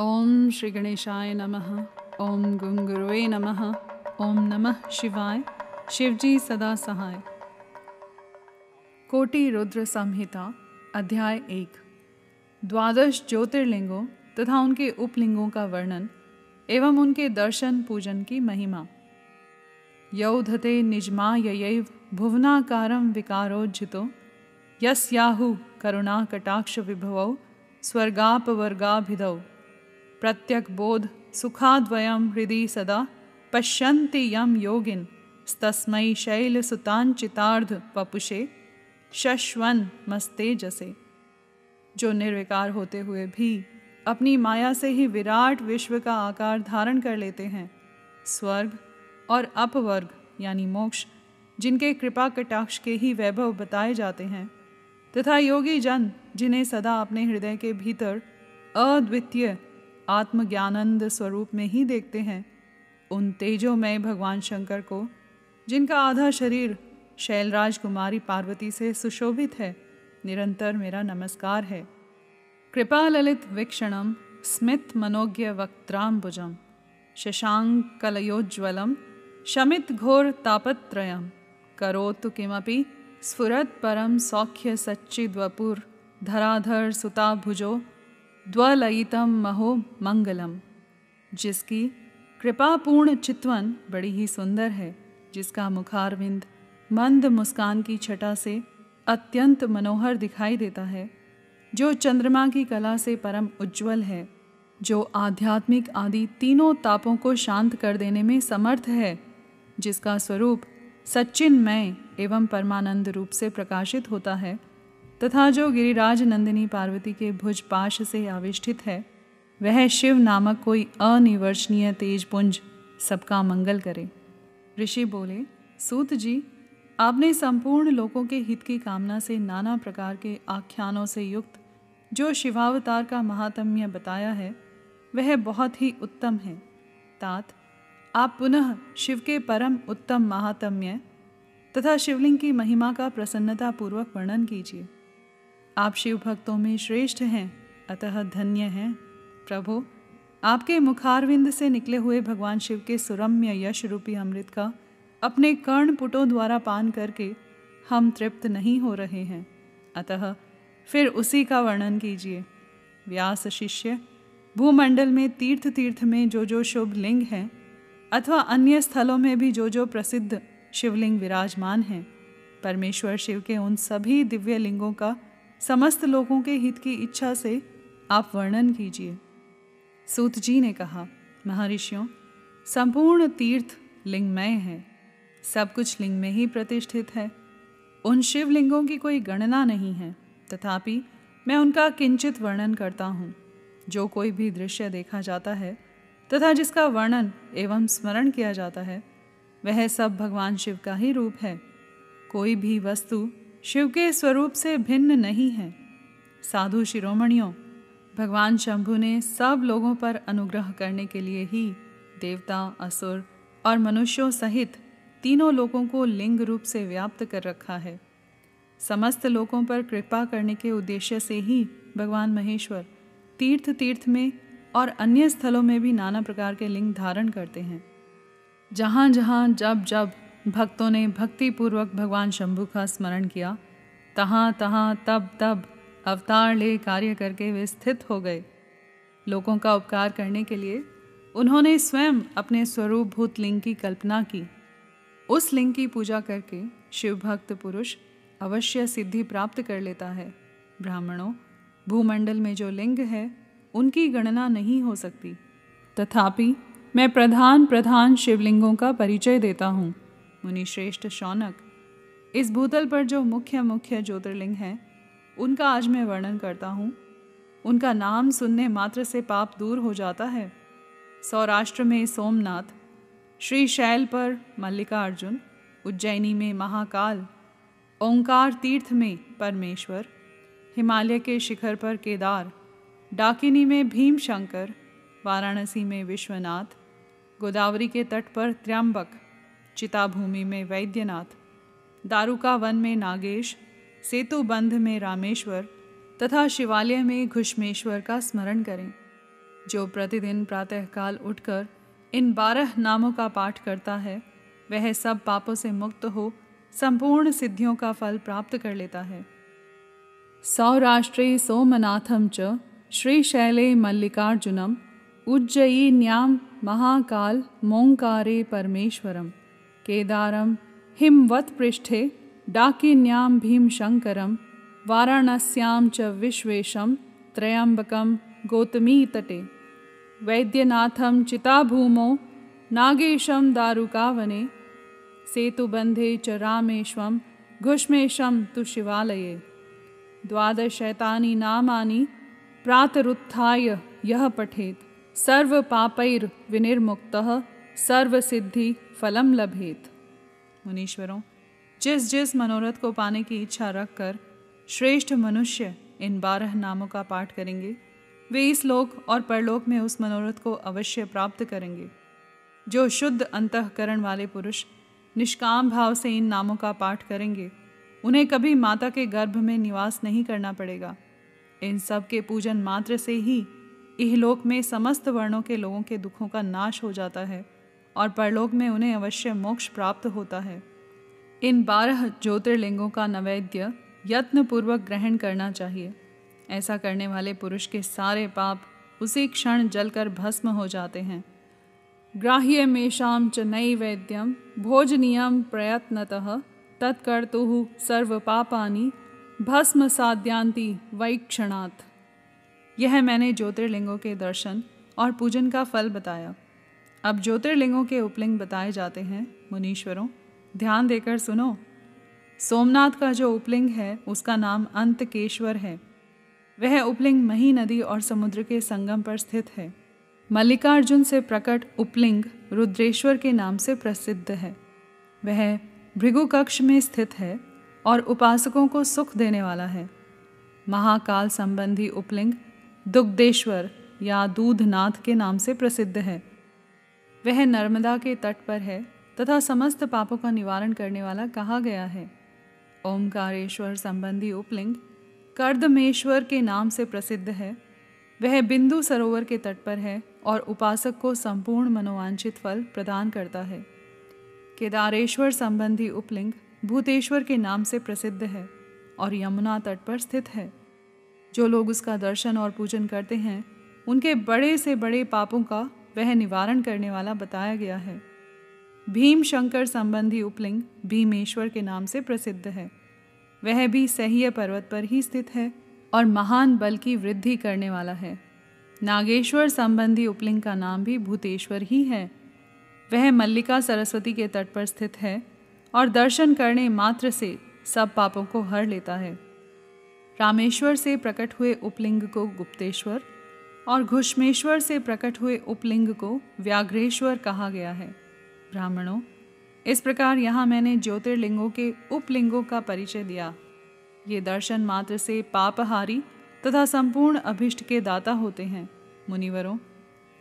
ओम श्री गणेशाय नमः, ओम गुंगुरुवे नमः, ओम नमः शिवाय, शिवजी सदा सहाय। कोटि रुद्र संहिता, अध्याय एक। द्वादश ज्योतिर्लिंगों तथा उनके उपलिंगों का वर्णन, एवं उनके दर्शन पूजन की महिमा। यौधते निजमाययैव भुवनाकारं विकारोज्झितो, यस्याहु करुणा कटाक्ष विभवौ स्वर्गापवर्गाभिधौ। प्रत्यक बोध सुखाद्वयं हृदि सदा, पश्यन्ति यम योगिन तस्मै शैलसुतांचितार्ध पपुषे शश्वन मस्ते जसे जो निर्विकार होते हुए भी अपनी माया से ही विराट विश्व का आकार धारण कर लेते हैं, स्वर्ग और अपवर्ग, यानी मोक्ष, जिनके कृपा कटाक्ष के ही वैभव बताए जाते हैं, तथा योगी जन, जिन्हें सदा अपने हृदय के भीतर अद्वितीय आत्मज्ञानंद स्वरूप में ही देखते हैं। उन तेजोमय भगवान शंकर को, जिनका आधा शरीर शैलराज कुमारी पार्वती से सुशोभित है, निरंतर मेरा नमस्कार है। कृपा ललित वीक्षणम स्मित मनोज्ञ वक्त्राम्बुजम, शशांक कलयोज्वलम शमित घोर तापत्रयम, करोतु किमपि स्फुरत परम सौख्य सच्चिद्वपुर, धराधर सुताभुजो द्वलयितम महो मंगलम, जिसकी कृपापूर्ण चितवन बड़ी ही सुंदर है, जिसका मुखारविंद मंद मुस्कान की छटा से अत्यंत मनोहर दिखाई देता है, जो चंद्रमा की कला से परम उज्जवल है, जो आध्यात्मिक आदि तीनों तापों को शांत कर देने में समर्थ है, जिसका स्वरूप सच्चिन्मय एवं परमानंद रूप से प्रकाशित होता है। तथा जो गिरिराज नंदिनी पार्वती के भुज पाश से आविष्ठित है, वह शिव नामक कोई अनिवर्चनीय तेजपुंज सबका मंगल करे। ऋषि बोले, सूत जी, आपने संपूर्ण लोगों के हित की कामना से नाना प्रकार के आख्यानों से युक्त जो शिवावतार का महात्म्य बताया है, वह बहुत ही उत्तम है। तात, आप पुनः शिव के परम उत्तम महात्म्य तथा शिवलिंग की महिमा का प्रसन्नता पूर्वक वर्णन कीजिए। आप शिव भक्तों में श्रेष्ठ हैं, अतः धन्य हैं। प्रभु, आपके मुखारविंद से निकले हुए भगवान शिव के सुरम्य यश रूपी अमृत का अपने कर्ण पुटों द्वारा पान करके हम तृप्त नहीं हो रहे हैं। अतः फिर उसी का वर्णन कीजिए। व्यास शिष्य, भूमंडल में तीर्थ तीर्थ में जो जो शुभ लिंग हैं, अथवा अन्य स्थलों में भी जो जो प्रसिद्ध शिवलिंग विराजमान हैं, परमेश्वर शिव के उन सभी दिव्य लिंगों का समस्त लोगों के हित की इच्छा से आप वर्णन कीजिए। सूत जी ने कहा, महर्षियों, संपूर्ण तीर्थ लिंगमय है। सब कुछ लिंग में ही प्रतिष्ठित है। उन शिवलिंगों की कोई गणना नहीं है। तथापि, मैं उनका किंचित वर्णन करता हूँ। जो कोई भी दृश्य देखा जाता है तथा जिसका वर्णन एवं स्मरण किया जाता है, वह सब भगवान शिव का ही रूप है। कोई भी वस्तु शिव के स्वरूप से भिन्न नहीं है। साधु शिरोमणियों, भगवान शंभु ने सब लोगों पर अनुग्रह करने के लिए ही देवता, असुर और मनुष्यों सहित तीनों लोगों को लिंग रूप से व्याप्त कर रखा है। समस्त लोगों पर कृपा करने के उद्देश्य से ही भगवान महेश्वर तीर्थ तीर्थ में और अन्य स्थलों में भी नाना प्रकार के लिंग धारण करते हैं। जहाँ जहाँ जब जब भक्तों ने भक्तिपूर्वक भगवान शंभु का स्मरण किया। तहाँ तहाँ, तब तब अवतार ले कार्य करके वे स्थित हो गए। लोगों का उपकार करने के लिए उन्होंने स्वयं अपने स्वरूप भूत लिंग की कल्पना की। उस लिंग की पूजा करके शिव भक्त पुरुष अवश्य सिद्धि प्राप्त कर लेता है। ब्राह्मणों, भूमंडल में जो लिंग है, उनकी गणना नहीं हो सकती। तथापि, मैं प्रधान प्रधान शिवलिंगों का परिचय देता हूँ। मुनिश्रेष्ठ शौनक, इस भूतल पर जो मुख्य मुख्य ज्योतिर्लिंग हैं, उनका आज मैं वर्णन करता हूँ। उनका नाम सुनने मात्र से पाप दूर हो जाता है। सौराष्ट्र में सोमनाथ, श्री शैल पर मल्लिकार्जुन, उज्जैनी में महाकाल, ओंकार तीर्थ में परमेश्वर, हिमालय के शिखर पर केदार, डाकिनी में भीम शंकर वाराणसी में विश्वनाथ, गोदावरी के तट पर त्र्यंबक चिताभूमि में वैद्यनाथ, दारुका वन में नागेश सेतुबंध में रामेश्वर तथा शिवालय में घुष्मेश्वर का स्मरण करें, जो प्रतिदिन प्रातःकाल उठकर इन बारह नामों का पाठ करता है, वह सब पापों से मुक्त हो, संपूर्ण सिद्धियों का फल प्राप्त कर लेता है। सौराष्ट्रे सोमनाथम च श्रीशैले मल्लिकार्जुनम, उज्जयीन्यां महाकाल मोंकारे परमेश्वरम। केदारम हिमवत्पृष्ठे डाकिन्यां भीमशङ्करं वाराणस्यां च विश्वेशं त्र्यम्बकं गौतमीतटे। वैद्यनाथं चिताभूमौ नागेशं दारुकावने सेतुबन्धे च रामेश्वं घुष्मेशं तु शिवालये। द्वादशैतानि नामानि प्रातरुत्थाय यः पठेत्। सर्वपापैर्विनिर्मुक्तः सर्वसिद्धि फलम लभेत। मुनीश्वरों, जिस जिस मनोरथ को पाने की इच्छा रखकर श्रेष्ठ मनुष्य इन बारह नामों का पाठ करेंगे, वे इस लोक और परलोक में उस मनोरथ को अवश्य प्राप्त करेंगे। जो शुद्ध अंतकरण वाले पुरुष निष्काम भाव से इन नामों का पाठ करेंगे, उन्हें कभी माता के गर्भ में निवास नहीं करना पड़ेगा। इन सब के पूजन मात्र से ही इहलोक में समस्त वर्णों के लोगों के दुखों का नाश हो जाता है। और परलोक में उन्हें अवश्य मोक्ष प्राप्त होता है। इन बारह ज्योतिर्लिंगों का नैवेद्य यत्नपूर्वक ग्रहण करना चाहिए। ऐसा करने वाले पुरुष के सारे पाप उसी क्षण जलकर भस्म हो जाते हैं। ग्राह्य मेषाम च नैवेद्यम भोजनीयम प्रयत्नतः तत्कर्तु सर्व पापानि भस्म साध्यांति वैक्षणात् यह मैंने ज्योतिर्लिंगों के दर्शन और पूजन का फल बताया। अब ज्योतिर्लिंगों के उपलिंग बताए जाते हैं, मुनीश्वरों। ध्यान देकर सुनो। सोमनाथ का जो उपलिंग है, उसका नाम अंतकेश्वर है। वह उपलिंग मही नदी और समुद्र के संगम पर स्थित है। मल्लिकार्जुन से प्रकट उपलिंग रुद्रेश्वर के नाम से प्रसिद्ध है। वह भृगु कक्ष में स्थित है और उपासकों को सुख देने वाला है। महाकाल संबंधी उपलिंग दुग्धेश्वर या दूधनाथ के नाम से प्रसिद्ध है। वह नर्मदा के तट पर है तथा समस्त पापों का निवारण करने वाला कहा गया है। ओमकारेश्वर संबंधी उपलिंग कर्दमेश्वर के नाम से प्रसिद्ध है। वह बिंदु सरोवर के तट पर है और उपासक को संपूर्ण मनोवांछित फल प्रदान करता है। केदारेश्वर संबंधी उपलिंग भूतेश्वर के नाम से प्रसिद्ध है और यमुना तट पर स्थित है। जो लोग उसका दर्शन और पूजन करते हैं, उनके बड़े से बड़े पापों का वह निवारण करने वाला बताया गया है। भीम शंकर संबंधी उपलिंग भीमेश्वर के नाम से प्रसिद्ध है। वह भी सह्य पर्वत पर ही स्थित है और महान बल की वृद्धि करने वाला है। नागेश्वर संबंधी उपलिंग का नाम भी भूतेश्वर ही है। वह मल्लिका सरस्वती के तट पर स्थित है और दर्शन करने मात्र से सब पापों को हर लेता है। रामेश्वर से प्रकट हुए उपलिंग को गुप्तेश्वर और घुष्मेश्वर से प्रकट हुए उपलिंग को व्याघ्रेश्वर कहा गया है। ब्राह्मणों, इस प्रकार यहाँ मैंने ज्योतिर्लिंगों के उपलिंगों का परिचय दिया। ये दर्शन मात्र से पापहारी तथा संपूर्ण अभिष्ट के दाता होते हैं। मुनिवरों,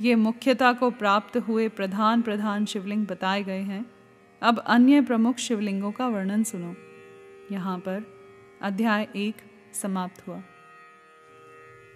ये मुख्यता को प्राप्त हुए प्रधान प्रधान शिवलिंग बताए गए हैं। अब अन्य प्रमुख शिवलिंगों का वर्णन सुनो। यहाँ पर अध्याय एक समाप्त हुआ।